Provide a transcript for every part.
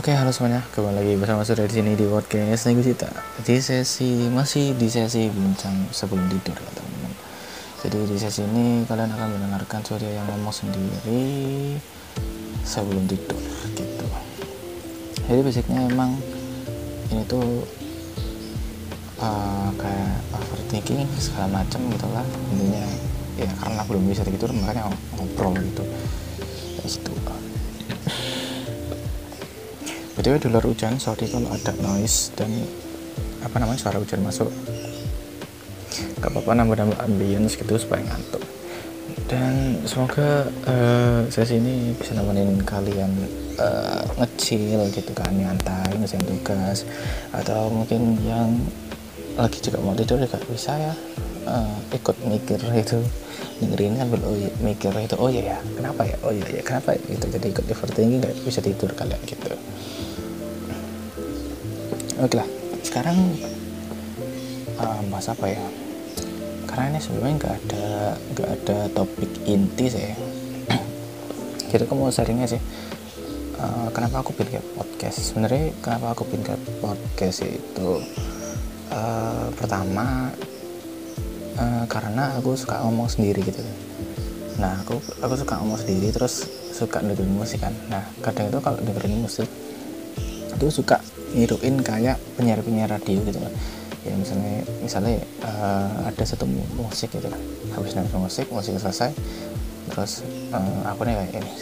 Oke, halo semuanya. Kembali lagi bersama saya di sini di podcast Nego Cita. Di sesi masih di sesi bincang sebelum tidur ya teman-teman. Jadi di sesi ini kalian akan mendengarkan suara yang ngomong sendiri sebelum tidur gitu. Jadi basicnya emang ini tuh uh, kayak overthinking segala macam gitu lah intinya ya karena belum bisa tidur makanya ngobrol gitu kayak gitu btw di luar hujan sorry kalau ada noise dan apa namanya suara hujan masuk. Gak apa-apa nambah-nambah ambience gitu supaya ngantuk. Dan semoga uh, sesi ini bisa nemenin kalian uh, ngecil gitu kan nyantai ngerjain tugas. Atau mungkin yang lagi juga mau tidur juga bisa ya uh, ikut mikir itu. Dengerin kan oh iya, mikir itu oh iya ya kenapa ya oh iya ya kenapa ya itu jadi ikut overthinking nggak bisa tidur kalian gitu oke lah. Sekarang uh, bahas apa ya? Karena ini sebenarnya nggak ada nggak ada topik inti sih. Jadi aku mau sharingnya sih uh, kenapa aku bikin podcast? Sebenarnya kenapa aku bikin podcast itu uh, pertama uh, karena aku suka ngomong sendiri gitu nah aku aku suka ngomong sendiri terus suka dengerin musik kan. Nah kadang itu kalau dengerin musik itu suka niruin kayak penyiar-penyiar radio gitu kan. Ya misalnya misalnya uh, ada satu musik gitu kan. Habis nonton musik musik selesai terus uh, aku nih kayak ini?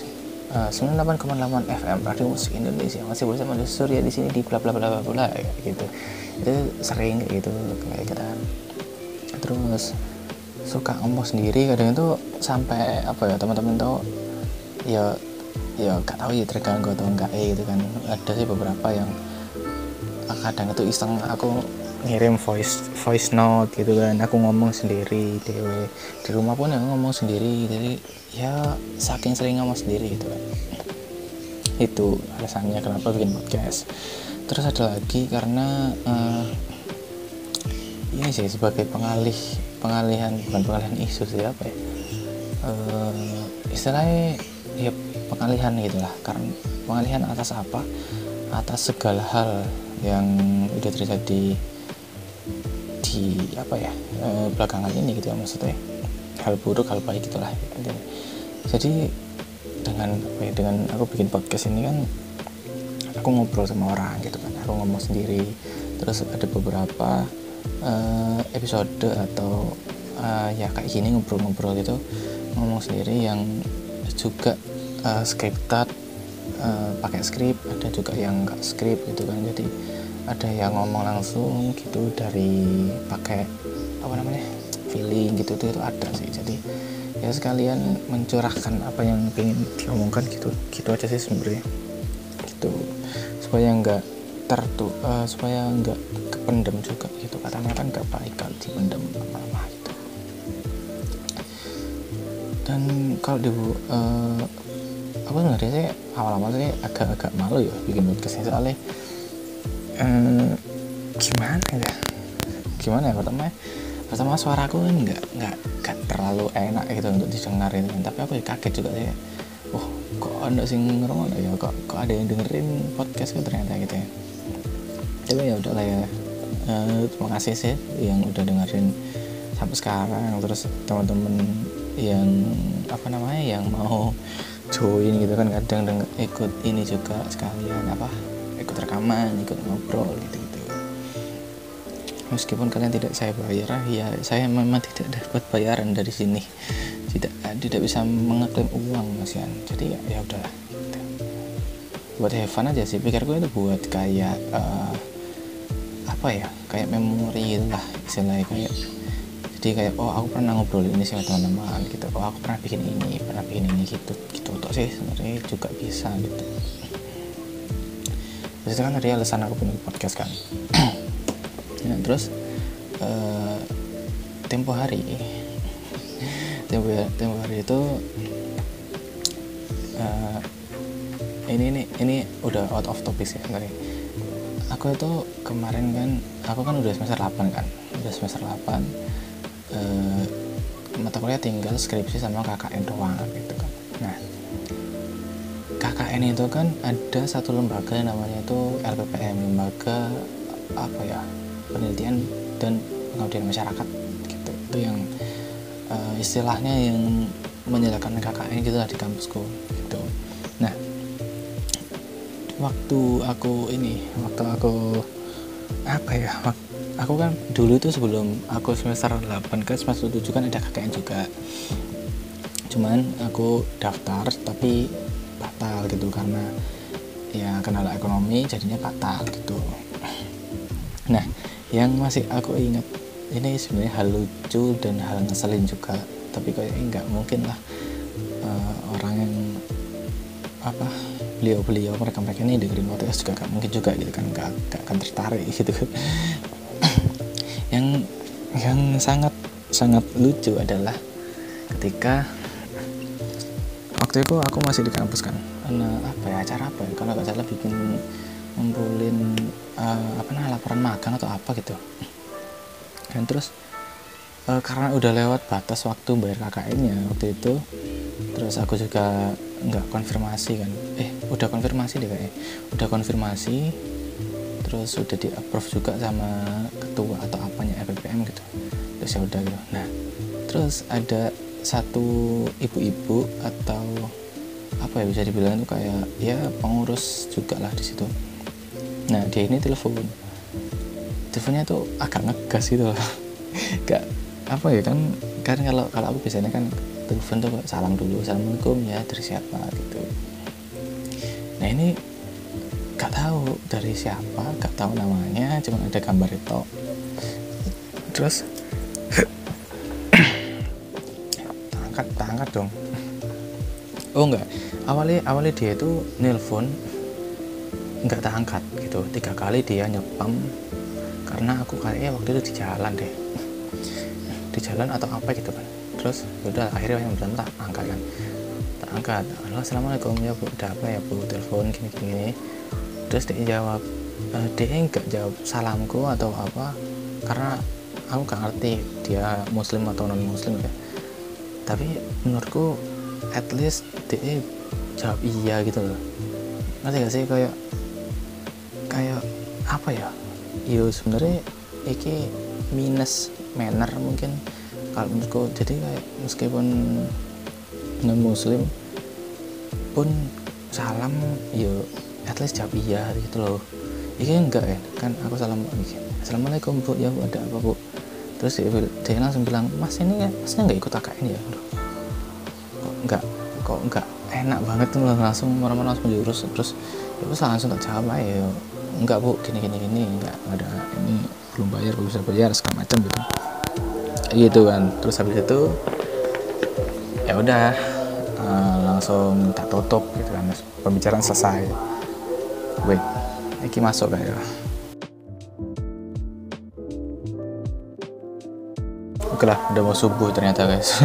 Uh, 98,8 FM radio musik Indonesia. Masih bersama Surya di sini di bla bla bla bla bla gitu. Itu sering gitu kayak kita kan. terus suka ngomong sendiri kadang itu sampai apa ya teman-teman tuh ya ya gak tahu ya terganggu atau enggak ya gitu kan. Ada sih beberapa yang kadang itu iseng aku ngirim voice voice note gitu kan. Aku ngomong sendiri dewe di rumah pun aku ngomong sendiri jadi ya saking sering ngomong sendiri gitu. Kan itu alasannya kenapa bikin podcast. Terus ada lagi karena uh, ini sih sebagai pengalih pengalihan bukan pengalihan isu sih apa ya? Uh, istilahnya ya pengalihan gitulah karena pengalihan atas apa? Atas segala hal yang udah terjadi di apa ya e, belakangan ini gitu ya maksudnya. Hal buruk hal baik itulah jadi dengan apa ya, dengan aku bikin podcast ini kan aku ngobrol sama orang gitu kan. Aku ngomong sendiri terus ada beberapa uh, episode atau uh, ya kayak gini ngobrol-ngobrol gitu ngomong sendiri yang juga uh, scripted uh, pakai skrip ada juga yang nggak skrip gitu kan. Jadi ada yang ngomong langsung gitu dari pakai apa namanya feeling gitu itu, itu ada sih. Jadi ya sekalian mencurahkan apa yang pengen diomongkan gitu gitu aja sih sebenarnya. Gitu. Supaya nggak tertu uh, supaya nggak kependem juga gitu. Katanya kan nggak baik kalau dipendem lama-lama gitu. Dan kalau di uh, aku sebenarnya sih awal-awal sih agak-agak malu ya bikin podcast soalnya uh, gimana ya? Gimana ya pertama pertama suaraku kan nggak nggak nggak terlalu enak gitu untuk didengar itu kan. Tapi aku ya kaget juga sih. Oh kok ada sih ngerungok ya? Kok kok ada yang dengerin podcast kan ternyata gitu ya? Tapi ya udahlah ya. Uh, terima kasih sih yang udah dengerin sampai sekarang. Terus teman-teman yang apa namanya yang mau join gitu kan kadang denger, ikut ini juga sekalian apa ikut rekaman ikut ngobrol gitu gitu meskipun kalian tidak saya bayar ya saya memang tidak dapat bayaran dari sini. Tidak tidak bisa mengeklaim uang mas Yan. Jadi ya, ya udahlah gitu. buat have fun aja sih pikirku itu buat kayak uh, apa ya kayak memori lah istilahnya kayak jadi kayak oh aku pernah ngobrol ini sama teman-teman gitu. Oh aku pernah bikin ini pernah bikin ini gitu gitu. Tuh sih sebenarnya juga bisa gitu. Terus kan tadi alasan aku punya podcast kan. Ya, terus uh, tempo hari. Tempo tempo hari itu uh, ini ini ini udah out of topic ya sebenarnya. Aku itu kemarin kan aku kan udah semester 8 kan udah semester 8 eh, mata kuliah tinggal skripsi sama KKN doang gitu kan. Nah KKN itu kan ada satu lembaga yang namanya itu LPPM lembaga apa ya penelitian dan pengabdian masyarakat gitu. Itu yang uh, istilahnya yang menyediakan KKN gitu lah di kampusku gitu. Nah waktu aku ini waktu aku apa ya aku kan dulu itu sebelum aku semester 8 ke semester 7 kan ada KKN juga. Cuman aku daftar tapi batal gitu karena ya kendala ekonomi jadinya batal gitu. Nah yang masih aku ingat ini sebenarnya hal lucu dan hal ngeselin juga. Tapi kayaknya nggak mungkin lah uh, orang yang apa beliau-beliau mereka-mereka ini dengerin podcast juga gak mungkin juga gitu kan gak, gak akan tertarik gitu yang yang sangat sangat lucu adalah ketika waktu itu aku masih di kampus kan. Karena apa ya acara apa ya? Kalau nggak salah bikin ngumpulin uh, apa namanya laporan magang atau apa gitu. Dan terus uh, karena udah lewat batas waktu bayar KKN-nya waktu itu terus aku juga nggak konfirmasi kan. Eh udah konfirmasi deh kayaknya udah konfirmasi terus udah di approve juga sama ketua atau apanya RPPM gitu. Terus ya udah gitu. Nah terus ada satu ibu-ibu atau apa ya bisa dibilang itu kayak ya pengurus juga lah di situ. Nah dia ini telepon. Teleponnya tuh agak ngegas gitu loh. Gak apa ya kan kan kalau kalau aku biasanya kan telepon tuh salam dulu assalamualaikum ya dari siapa? gitu. Nah ini gak tahu dari siapa gak tahu namanya cuma ada gambar itu. Terus tangkat tangkat dong. Oh enggak. Awalnya awalnya dia itu nelpon nggak tak angkat gitu. Tiga kali dia nyepam karena aku kayaknya waktu itu di jalan deh. Di jalan atau apa gitu kan terus udah akhirnya yang bilang tak angkat kan. Tak angkat. Halo assalamualaikum. Ya bu ada apa ya bu? Telepon gini gini terus dia jawab e, dia nggak jawab salamku atau apa karena aku gak ngerti dia muslim atau non muslim ya. Tapi menurutku at least dia jawab iya gitu loh. Ngerti gak sih? Kayak kayak apa ya? Yo sebenarnya iki minus manner mungkin kalau menurutku. Jadi kayak meskipun non muslim pun salam yo at least jawab iya gitu loh. Ini enggak ya kan aku salam assalamualaikum bu. Ya bu ada apa bu? Terus dia, dia langsung bilang mas ini ya masnya nggak ikut AKN ya? Aduh, kok enggak kok enggak enak banget tuh langsung marah-marah langsung jurus terus ya langsung tak jawab aja enggak bu gini gini gini enggak ada ini belum bayar belum bisa bayar segala macam gitu. Gitu kan. Terus habis itu ya udah uh, langsung tak tutup gitu kan. Pembicaraan selesai wait ini masuk kayak oke lah udah mau subuh ternyata guys.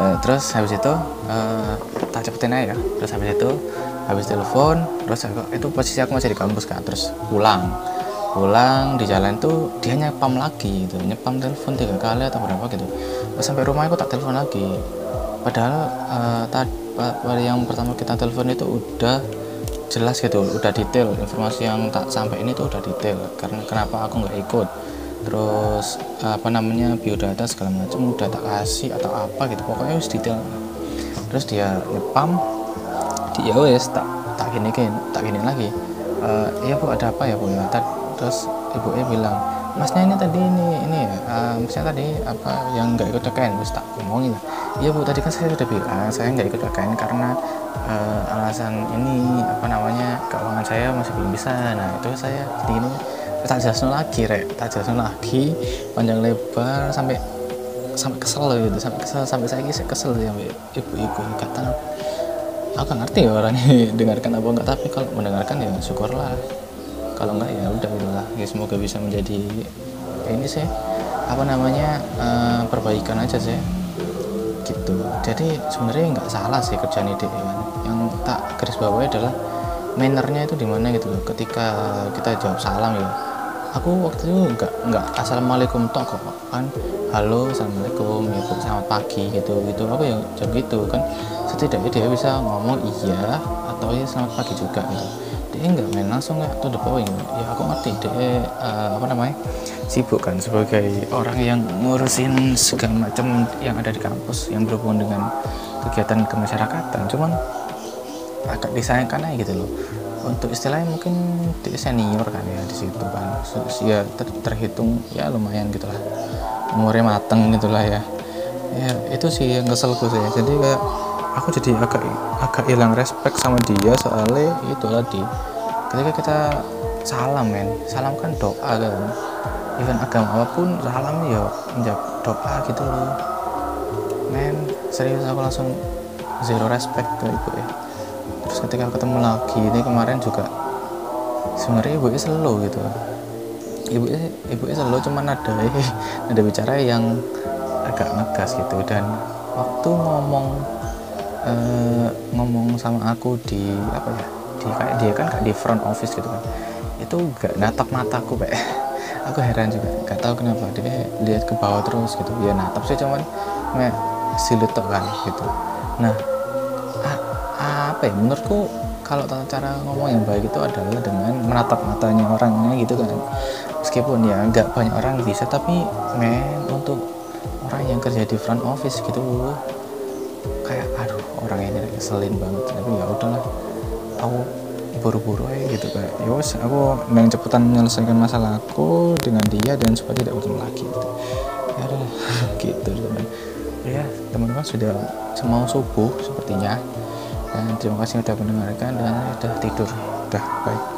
Uh, terus habis itu uh, tak cepetin aja ya. Terus habis itu habis telepon terus aku, itu posisi aku masih di kampus kan terus pulang. Pulang di jalan tuh dia nyepam lagi gitu. Nyepam telepon tiga kali atau berapa gitu. Pas sampai rumah aku tak telepon lagi. Padahal uh, pada yang pertama kita telepon itu udah jelas gitu udah detail. Informasi yang tak sampai ini tuh udah detail. Karena kenapa aku nggak ikut? Terus apa namanya biodata segala macam udah tak kasih atau apa gitu. Pokoknya harus detail. Terus dia nyepam dia wes tak tak gini tak gini lagi. Uh, iya bu ada apa ya bu? Ya terus ibunya bilang masnya ini tadi ini ini ya uh, masnya tadi apa yang nggak ikut KKN terus tak ngomongin iya bu tadi kan saya sudah bilang saya nggak ikut KKN karena uh, alasan ini apa namanya keuangan saya masih belum bisa. Nah itu saya ini tak jelasin lagi rek. Tak jelasin lagi panjang lebar sampai sampai kesel gitu. Sampai kesel sampai saya kisah kesel ya ibu-ibu kata aku ngerti ya orangnya dengarkan apa enggak tapi kalau mendengarkan ya syukurlah. Kalau enggak ya udah gitu ya semoga bisa menjadi ini sih apa namanya uh, perbaikan aja sih gitu. Jadi sebenarnya nggak salah sih kerjaan ide kan. Yang tak garis bawahi adalah mannernya itu di mana gitu loh ketika kita jawab salam ya aku waktu itu nggak nggak assalamualaikum tok kok kan halo assalamualaikum ya selamat pagi gitu. Gitu aku yang jawab gitu kan. Setidaknya dia bisa ngomong iya atau ya selamat pagi juga gitu. Dia nggak main langsung nggak to the point ya aku ngerti dia uh, apa namanya sibuk kan sebagai orang yang ngurusin segala macam yang ada di kampus yang berhubungan dengan kegiatan kemasyarakatan. Cuman agak disayangkan aja gitu loh. Untuk istilahnya mungkin dia senior kan ya di situ kan. Ya ter terhitung ya lumayan gitulah umurnya mateng gitulah ya. Ya itu sih yang keselku sih. Jadi kayak aku jadi agak agak hilang respect sama dia soalnya itu tadi ketika kita salam men salam kan doa kan even agama apa pun salam ya menjawab doa gitu loh. Men serius aku langsung zero respect ke ibu ya. Terus ketika ketemu lagi ini kemarin juga sebenarnya ibu slow gitu. Ibu ibu slow cuman ada ada bicara yang agak ngegas gitu. Dan waktu ngomong uh, ngomong sama aku di apa ya di kayak dia kan kayak di front office gitu kan. Itu gak natap mataku pak aku heran juga gak tahu kenapa. Dia lihat ke bawah terus gitu. Ya natap sih cuman me silut kan gitu. Nah apa ya? Menurutku kalau tata cara ngomong yang baik itu adalah dengan menatap matanya orangnya gitu kan. Meskipun ya nggak banyak orang bisa tapi men untuk orang yang kerja di front office gitu kayak aduh orang ini keselin banget. Tapi ya udahlah aku buru-buru aja gitu kayak ya wes aku main cepetan menyelesaikan masalah aku dengan dia dan supaya tidak ketemu lagi gitu. Ya udah gitu teman ya teman-teman sudah mau subuh sepertinya. Dan terima kasih sudah mendengarkan dan sudah tidur. Udah baik